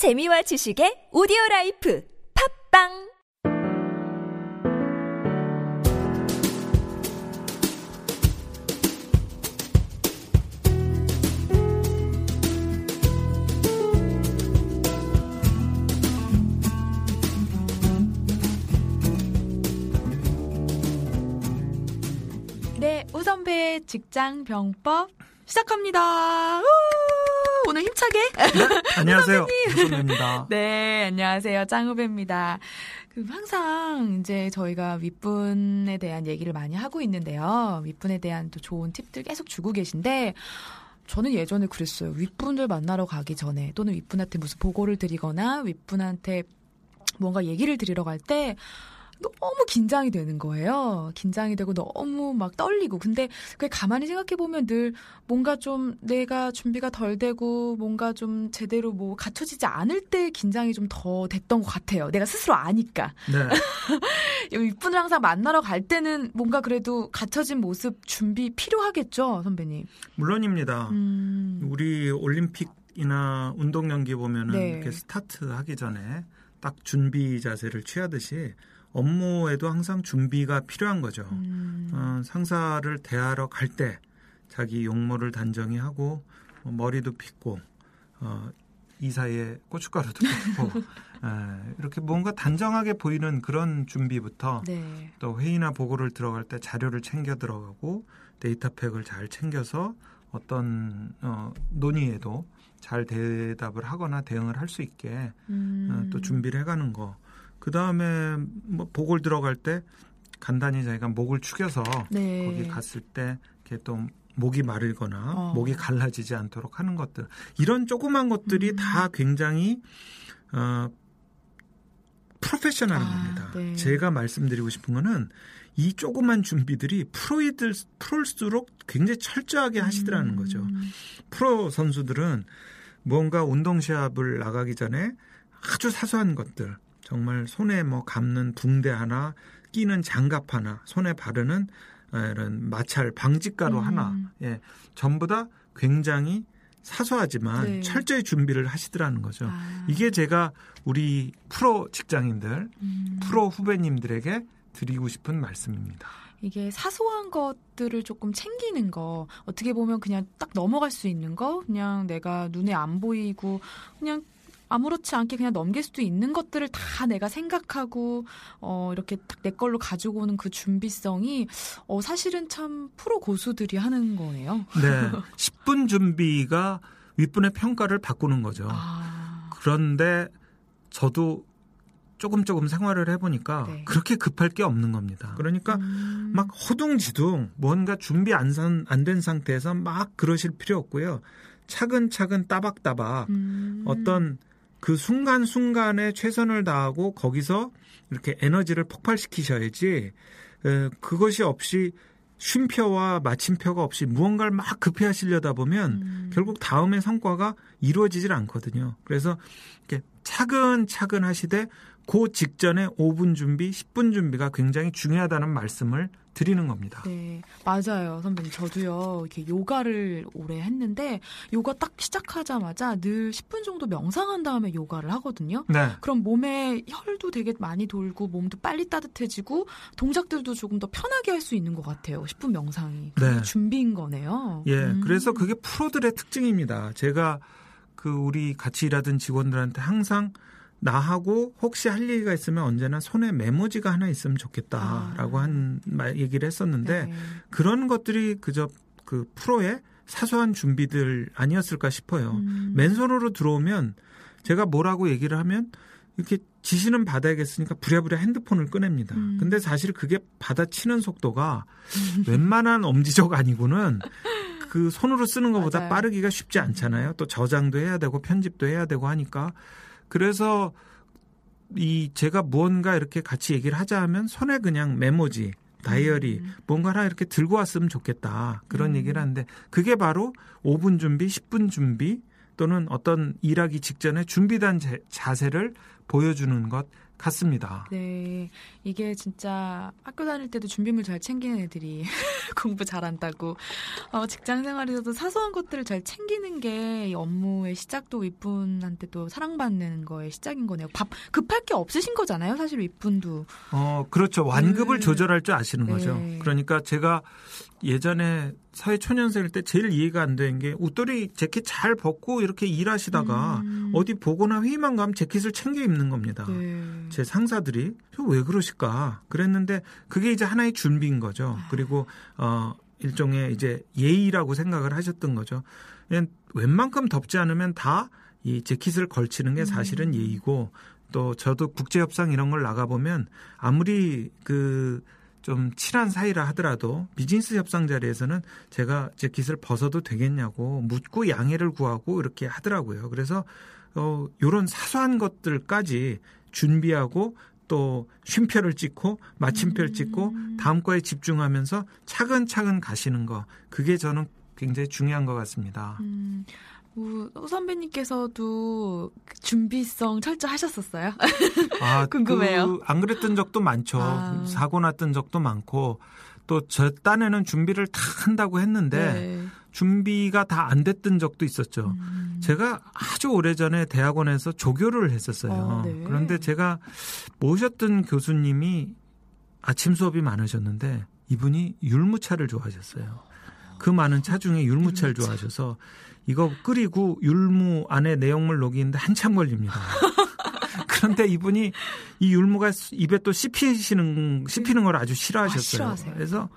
재미와 지식의 오디오 라이프 팝빵 네, 우선배 직장 병법 시작합니다. 우! 오늘 힘차게. 네, 안녕하세요. 우선배입니다. 네, 안녕하세요. 짱 후배입니다. 그 항상 이제 저희가 윗분에 대한 얘기를 많이 하고 있는데요. 윗분에 대한 또 좋은 팁들 계속 주고 계신데 저는 예전에 그랬어요. 윗분을 만나러 가기 전에 또는 윗분한테 무슨 보고를 드리거나 윗분한테 뭔가 얘기를 드리러 갈 때 너무 긴장이 되는 거예요. 긴장이 되고 너무 막 떨리고. 근데 그게 가만히 생각해 보면 늘 뭔가 좀 내가 준비가 덜 되고 뭔가 좀 제대로 뭐 갖춰지지 않을 때 긴장이 좀 더 됐던 것 같아요. 내가 스스로 아니까. 네. 윗분을 항상 만나러 갈 때는 뭔가 그래도 갖춰진 모습 준비 필요하겠죠, 선배님. 물론입니다. 음. 우리 올림픽이나 운동 경기 보면은 네. 이렇게 스타트 하기 전에 딱 준비 자세를 취하듯이 업무에도 항상 준비가 필요한 거죠. 음. 어, 상사를 대하러 갈 때 자기 용모를 단정히 하고 어, 머리도 빗고 어, 이 사이에 고춧가루도 붓고 에, 이렇게 뭔가 단정하게 보이는 그런 준비부터 네. 또 회의나 보고를 들어갈 때 자료를 챙겨 들어가고 데이터팩을 잘 챙겨서 어떤 어, 논의에도 잘 대답을 하거나 대응을 할 수 있게 음. 어, 또 준비를 해가는 거. 그 다음에 뭐 보고를 들어갈 때 간단히 자기가 목을 축여서 네. 거기 갔을 때 이렇게 또 목이 마르거나 어. 목이 갈라지지 않도록 하는 것들 이런 조그만 것들이 음. 다 굉장히 어, 프로페셔널한 아, 겁니다. 네. 제가 말씀드리고 싶은 거는 이 조그만 준비들이 프로이들 프로일수록 굉장히 철저하게 하시더라는 거죠. 음. 프로 선수들은 뭔가 운동 시합을 나가기 전에 아주 사소한 것들 정말 손에 뭐 감는 붕대 하나 끼는 장갑 하나 손에 바르는 아, 이런 마찰 방직가루 음. 하나 예 전부 다 굉장히 사소하지만 네. 철저히 준비를 하시더라는 거죠. 아. 이게 제가 우리 프로 직장인들 음. 프로 후배님들에게 드리고 싶은 말씀입니다. 이게 사소한 것들을 조금 챙기는 거 어떻게 보면 그냥 딱 넘어갈 수 있는 거 그냥 내가 눈에 안 보이고 그냥 아무렇지 않게 그냥 넘길 수도 있는 것들을 다 내가 생각하고 어 이렇게 딱 내 걸로 가지고 오는 그 준비성이 어 사실은 참 프로 고수들이 하는 거네요. 네. 10분 준비가 윗분의 평가를 바꾸는 거죠. 아. 그런데 저도 조금 조금 생활을 해보니까 네. 그렇게 급할 게 없는 겁니다. 그러니까 음. 막 허둥지둥 뭔가 준비 안된 상태에서 막 그러실 필요 없고요. 차근차근 따박따박 음. 어떤 그 순간순간에 최선을 다하고 거기서 이렇게 에너지를 폭발시키셔야지 에, 그것이 없이 쉼표와 마침표가 없이 무언가를 막 급히 하시려다 보면 음. 결국 다음의 성과가 이루어지질 않거든요. 그래서 이렇게 차근차근 하시되 그 직전에 5분 준비, 10분 준비가 굉장히 중요하다는 말씀을 드리는 겁니다. 네, 맞아요, 선배님. 저도요, 이렇게 요가를 오래 했는데, 요가 딱 시작하자마자 늘 10분 정도 명상한 다음에 요가를 하거든요. 네. 그럼 몸에 혈도 되게 많이 돌고, 몸도 빨리 따뜻해지고, 동작들도 조금 더 편하게 할 수 있는 것 같아요. 10분 명상이. 네. 준비인 거네요. 예, 음. 그래서 그게 프로들의 특징입니다. 제가 그 우리 같이 일하던 직원들한테 항상 나하고 혹시 할 얘기가 있으면 언제나 손에 메모지가 하나 있으면 좋겠다라고 아. 한 말, 얘기를 했었는데 네. 그런 것들이 그저 그 프로의 사소한 준비들 아니었을까 싶어요. 음. 맨손으로 들어오면 제가 뭐라고 얘기를 하면 이렇게 지시는 받아야겠으니까 부랴부랴 핸드폰을 꺼냅니다. 음. 근데 사실 그게 받아치는 속도가 웬만한 엄지적 아니고는 그 손으로 쓰는 것보다. 빠르기가 쉽지 않잖아요. 또 저장도 해야 되고 편집도 해야 되고 하니까 그래서 이 제가 무언가 이렇게 같이 얘기를 하자 하면 손에 그냥 메모지 다이어리 음. 뭔가 하나 이렇게 들고 왔으면 좋겠다 그런 음. 얘기를 하는데 그게 바로 5분 준비, 10분 준비 또는 어떤 일하기 직전에 준비된 자- 자세를 보여주는 것 같습니다. 네. 이게 진짜 학교 다닐 때도 준비물 잘 챙기는 애들이 공부 잘한다고. 어, 직장 생활에서도 사소한 것들을 잘 챙기는 게이 업무의 시작도 윗분한테 또 사랑받는 거의 시작인 거네요. 밥, 급할 게 없으신 거잖아요. 사실 윗분도. 어, 그렇죠. 완급을 네. 조절할 줄 아시는 네. 거죠. 그러니까 제가 예전에 사회 초년생일 때 제일 이해가 안 되는 게 웃돌이 재킷 잘 벗고 이렇게 일하시다가 음. 어디 보거나 회의만 가면 재킷을 챙겨 입는 겁니다. 네. 제 상사들이 저왜 그러실까 그랬는데 그게 이제 하나의 준비인 거죠. 그리고 어 일종의 이제 예의라고 생각을 하셨던 거죠. 그냥 웬만큼 덥지 않으면 다 이 재킷을 걸치는 게 사실은 예의고 또 저도 국제 협상 이런 걸 나가 보면 아무리 그 좀 친한 사이라 하더라도 비즈니스 협상 자리에서는 제가 재킷을 벗어도 되겠냐고 묻고 양해를 구하고 이렇게 하더라고요. 그래서 어 요런 사소한 것들까지 준비하고 또 쉼표를 찍고 마침표를 찍고 다음 거에 집중하면서 차근차근 가시는 거 그게 저는 굉장히 중요한 것 같습니다. 음, 우, 우 선배님께서도 그 준비성 철저하셨었어요? 아, 궁금해요. 그, 안 그랬던 적도 많죠. 아. 사고 났던 적도 많고 또 저 딴에는 준비를 다 한다고 했는데 네. 준비가 다 안 됐던 적도 있었죠. 음. 제가 아주 오래전에 대학원에서 조교를 했었어요. 어, 네. 그런데 제가 모셨던 교수님이 아침 수업이 많으셨는데 이분이 율무차를 좋아하셨어요. 그 많은 차 중에 율무차를 율무차. 좋아하셔서 이거 끓이고 율무 안에 내용물 녹이는데 한참 걸립니다. 그런데 이분이 이 율무가 입에 또 씹히시는 씹히는 걸 아주 싫어하셨어요. 아? 그래서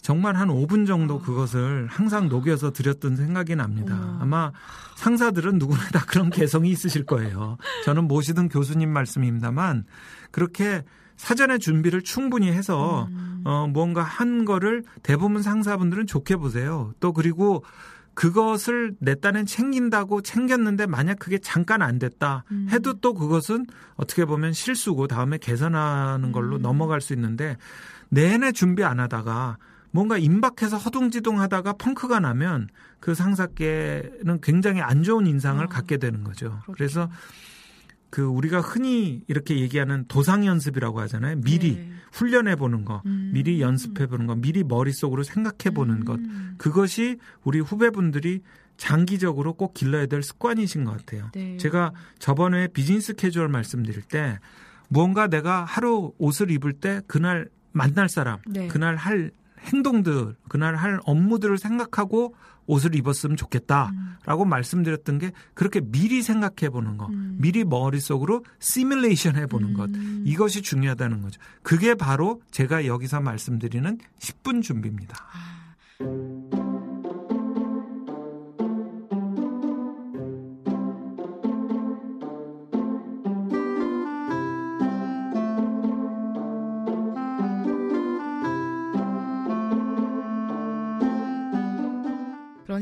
정말 한 5분 정도 그것을 항상 녹여서 드렸던 생각이 납니다. 아마 상사들은 누구나 다 그런 개성이 있으실 거예요. 저는 모시던 교수님 말씀입니다만 그렇게 사전에 준비를 충분히 해서 음. 어 뭔가 한 거를 대부분 상사분들은 좋게 보세요. 또 그리고 그것을 내 딴엔 챙긴다고 챙겼는데 만약 그게 잠깐 안 됐다 음. 해도 또 그것은 어떻게 보면 실수고 다음에 개선하는 걸로 음. 넘어갈 수 있는데 내내 준비 안 하다가 뭔가 임박해서 허둥지둥 하다가 펑크가 나면 그 상사께는 굉장히 안 좋은 인상을 어. 갖게 되는 거죠. 그렇죠. 그래서 그 우리가 흔히 이렇게 얘기하는 도상 연습이라고 하잖아요. 미리 네. 훈련해 보는 거, 음. 미리 연습해 보는 거, 미리 머릿속으로 생각해 보는 것. 음. 그것이 우리 후배분들이 장기적으로 꼭 길러야 될 습관이신 것 같아요. 네. 제가 저번에 비즈니스 캐주얼 말씀드릴 때 무언가 내가 하루 옷을 입을 때 그날 만날 사람, 네. 그날 할 행동들, 그날 할 업무들을 생각하고 옷을 입었으면 좋겠다라고 말씀드렸던 게 그렇게 미리 생각해 보는 거, 음. 미리 머릿속으로 시뮬레이션 해 보는 것. 음. 이것이 중요하다는 거죠. 그게 바로 제가 여기서 말씀드리는 10분 준비입니다.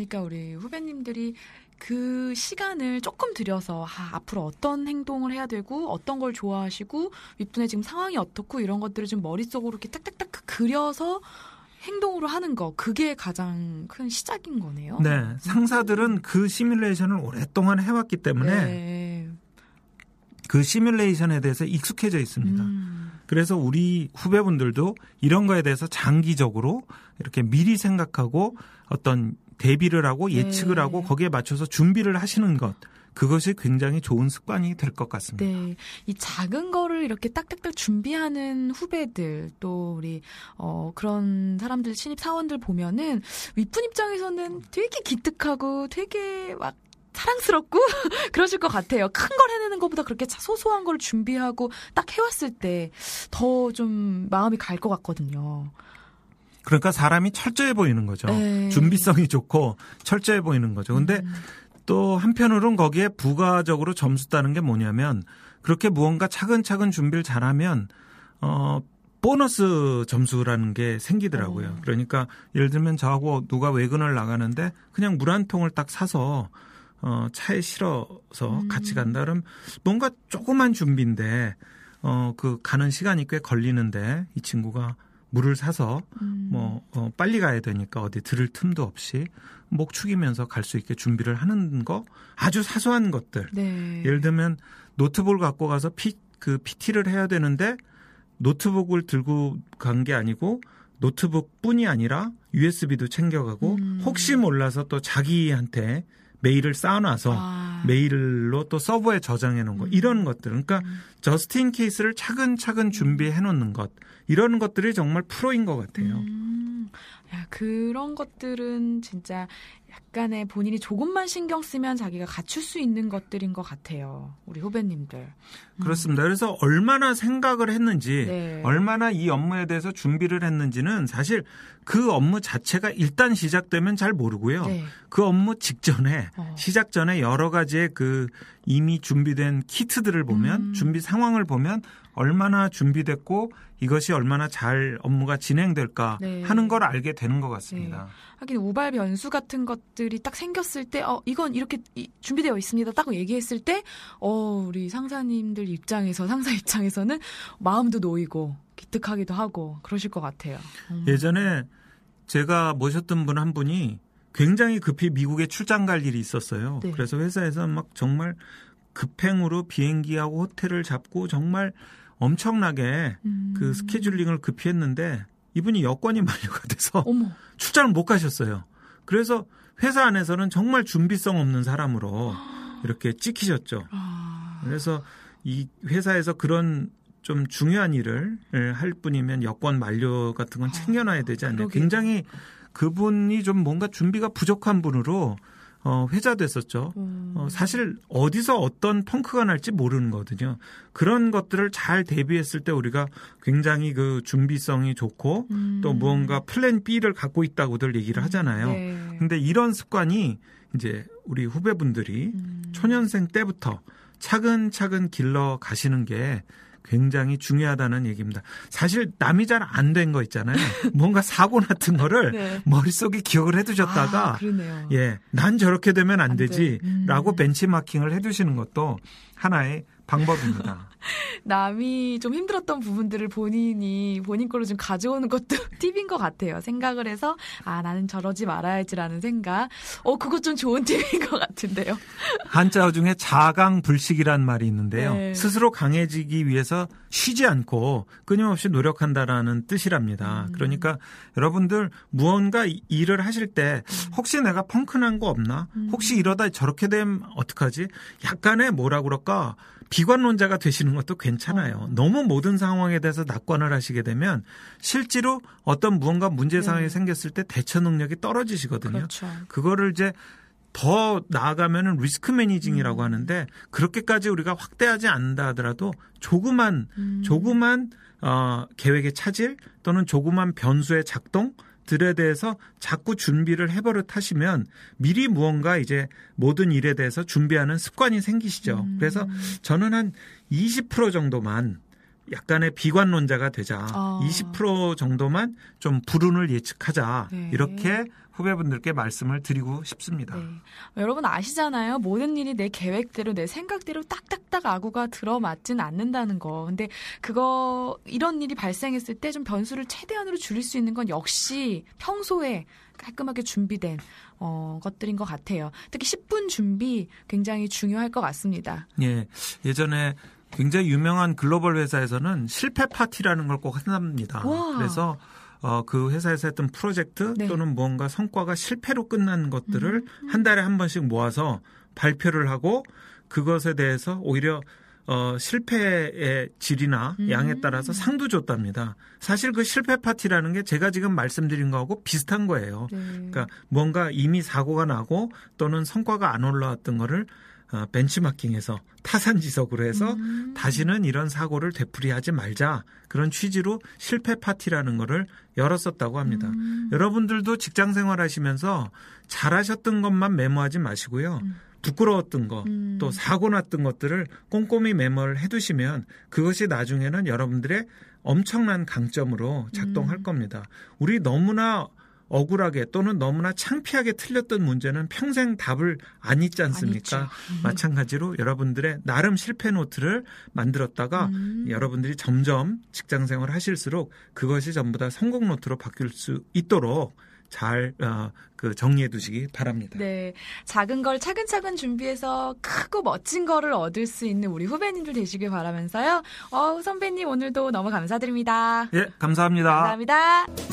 그러니까 우리 후배님들이 그 시간을 조금 들여서 아, 앞으로 어떤 행동을 해야 되고 어떤 걸 좋아하시고 윗분의 지금 상황이 어떻고 이런 것들을 좀 머릿속으로 이렇게 딱딱딱 그려서 행동으로 하는 거 그게 가장 큰 시작인 거네요. 네, 상사들은 그 시뮬레이션을 오랫동안 해왔기 때문에 네. 그 시뮬레이션에 대해서 익숙해져 있습니다. 음. 그래서 우리 후배분들도 이런 거에 대해서 장기적으로 이렇게 미리 생각하고 어떤 대비를 하고 네. 예측을 하고 거기에 맞춰서 준비를 하시는 것 그것이 굉장히 좋은 습관이 될 것 같습니다. 네. 이 작은 거를 이렇게 딱딱딱 준비하는 후배들, 또 우리, 어, 그런 사람들, 신입 사원들 보면은, 윗분 입장에서는 되게 기특하고 되게 막, 사랑스럽고 그러실 것 같아요. 큰 걸 해내는 것보다 그렇게 소소한 걸 준비하고 딱 해왔을 때 더 좀 마음이 갈 것 같거든요. 그러니까 사람이 철저해 보이는 거죠. 네. 준비성이 좋고 철저해 보이는 거죠. 근데 음. 또 한편으로는 거기에 부가적으로 점수 따는 게 뭐냐면 그렇게 무언가 차근차근 준비를 잘하면 어 보너스 점수라는 게 생기더라고요. 어. 그러니까 예를 들면 저하고 누가 외근을 나가는데 그냥 물 한 통을 딱 사서 어 차에 실어서 음. 같이 간다 그러면 뭔가 조그만 준비인데 어 그 가는 시간이 꽤 걸리는데 이 친구가 물을 사서 음. 뭐 어, 빨리 가야 되니까 어디 들를 틈도 없이 목 축이면서 갈 수 있게 준비를 하는 거 아주 사소한 것들 네. 예를 들면 노트북을 갖고 가서 피 그 PT를 해야 되는데 노트북을 들고 간 게 아니고 노트북뿐이 아니라 USB도 챙겨가고 음. 혹시 몰라서 또 자기한테 메일을 쌓아놔서 아. 메일로 또 서버에 저장해 놓은 거 음. 이런 것들 그러니까 음. 저스틴 케이스를 차근차근 준비해 놓는 것 이런 것들이 정말 프로인 것 같아요. 음. 야, 그런 것들은 진짜 약간의 본인이 조금만 신경 쓰면 자기가 갖출 수 있는 것들인 것 같아요. 우리 후배님들. 음. 그렇습니다. 그래서 얼마나 생각을 했는지 네. 얼마나 이 업무에 대해서 준비를 했는지는 사실 그 업무 자체가 일단 시작되면 잘 모르고요. 네. 그 업무 직전에 어. 시작 전에 여러 가지의 그 이미 준비된 키트들을 보면 음. 준비 상황을 보면 얼마나 준비됐고 이것이 얼마나 잘 업무가 진행될까 네. 하는 걸 알게 되는 것 같습니다. 하긴 우발 변수 같은 것들이 딱 생겼을 때, 어, 이건 이렇게 이- 준비되어 있습니다. 딱 얘기했을 때, 어, 우리 상사님들 입장에서, 상사 입장에서는 마음도 놓이고, 기특하기도 하고, 그러실 것 같아요. 음. 예전에 제가 모셨던 분 한 분이 굉장히 급히 미국에 출장 갈 일이 있었어요. 네. 그래서 회사에서 막 정말 급행으로 비행기하고 호텔을 잡고 정말 엄청나게 음. 그 스케줄링을 급히 했는데 이분이 여권이 만료가 돼서 어머. 출장을 못 가셨어요. 그래서 회사 안에서는 정말 준비성 없는 사람으로 이렇게 찍히셨죠. 아. 그래서 이 회사에서 그런 좀 중요한 일을 할 뿐이면 여권 만료 같은 건 챙겨놔야 되지 않나요? 굉장히 그분이 좀 뭔가 준비가 부족한 분으로 어, 회자됐었죠. 음. 어, 사실 어디서 어떤 펑크가 날지 모르는 거거든요. 그런 것들을 잘 대비했을 때 우리가 굉장히 그 준비성이 좋고 음. 또 무언가 플랜 B를 갖고 있다고들 얘기를 하잖아요. 네. 근데 이런 습관이 이제 우리 후배분들이 음. 초년생 때부터 차근차근 길러 가시는 게 굉장히 중요하다는 얘기입니다. 사실 남이 잘 안 된 거 있잖아요. 뭔가 사고 같은 거를 네. 머릿속에 기억을 해두셨다가 아. 예, 난 저렇게 되면 안안 돼. 되지라고 음. 벤치마킹을 해두시는 것도 하나의 방법입니다. 남이 좀 힘들었던 부분들을 본인이 본인 걸로 좀 가져오는 것도 팁인 것 같아요. 생각을 해서 아 나는 저러지 말아야지라는 생각. 어 그거 좀 좋은 팁인 것 같은데요. 한자어 중에 자강불식이란 말이 있는데요. 네. 스스로 강해지기 위해서 쉬지 않고 끊임없이 노력한다라는 뜻이랍니다. 음. 그러니까 여러분들 무언가 이- 일을 하실 때 혹시 내가 펑크난 거 없나? 음. 혹시 이러다 저렇게 되면 어떡하지? 약간의 뭐라 그럴까? 비관론자가 되시는 것도 괜찮아요. 어. 너무 모든 상황에 대해서 낙관을 하시게 되면 실제로 어떤 무언가 문제 상황이 네. 생겼을 때 대처 능력이 떨어지시거든요. 그렇죠. 그거를 이제 더 나아가면은 리스크 매니징이라고 음. 하는데 그렇게까지 우리가 확대하지 않는다 하더라도 조그만 음. 조그만 어 계획의 차질 또는 조그만 변수의 작동 들에 대해서 자꾸 준비를 해버릇 하시면 미리 무언가 이제 모든 일에 대해서 준비하는 습관이 생기시죠. 음. 그래서 저는 한 20% 정도만 약간의 비관론자가 되자. 아. 20% 정도만 좀 불운을 예측하자. 네. 이렇게 후배분들께 말씀을 드리고 싶습니다. 네. 여러분 아시잖아요. 모든 일이 내 계획대로 내 생각대로 딱딱딱 아구가 들어맞진 않는다는 거. 근데 그거 이런 일이 발생했을 때 좀 변수를 최대한으로 줄일 수 있는 건 역시 평소에 깔끔하게 준비된 어, 것들인 것 같아요. 특히 10분 준비 굉장히 중요할 것 같습니다. 예. 예전에 굉장히 유명한 글로벌 회사에서는 실패 파티라는 걸 꼭 한답니다. 와. 그래서 어, 그 회사에서 했던 프로젝트 네. 또는 무언가 성과가 실패로 끝난 것들을 음. 한 달에 한 번씩 모아서 발표를 하고 그것에 대해서 오히려 어, 실패의 질이나 음. 양에 따라서 상도 줬답니다. 사실 그 실패 파티라는 게 제가 지금 말씀드린 거하고 비슷한 거예요. 네. 그러니까 뭔가 이미 사고가 나고 또는 성과가 안 올라왔던 거를 어, 벤치마킹해서 타산지석으로 해서 음. 다시는 이런 사고를 되풀이하지 말자 그런 취지로 실패 파티라는 거를 열었었다고 합니다. 음. 여러분들도 직장 생활하시면서 잘하셨던 것만 메모하지 마시고요. 음. 부끄러웠던 거, 음. 또 사고 났던 것들을 꼼꼼히 메모를 해두시면 그것이 나중에는 여러분들의 엄청난 강점으로 작동할 음. 겁니다. 우리 너무나 억울하게 또는 너무나 창피하게 틀렸던 문제는 평생 답을 안 잊지 않습니까? 음. 마찬가지로 여러분들의 나름 실패 노트를 만들었다가 음. 여러분들이 점점 직장 생활을 하실수록 그것이 전부 다 성공 노트로 바뀔 수 있도록 잘 어, 그 정리해 두시기 바랍니다. 네. 작은 걸 차근차근 준비해서 크고 멋진 거를 얻을 수 있는 우리 후배님들 되시길 바라면서요. 어, 선배님 오늘도 너무 감사드립니다. 예, 감사합니다. 감사합니다.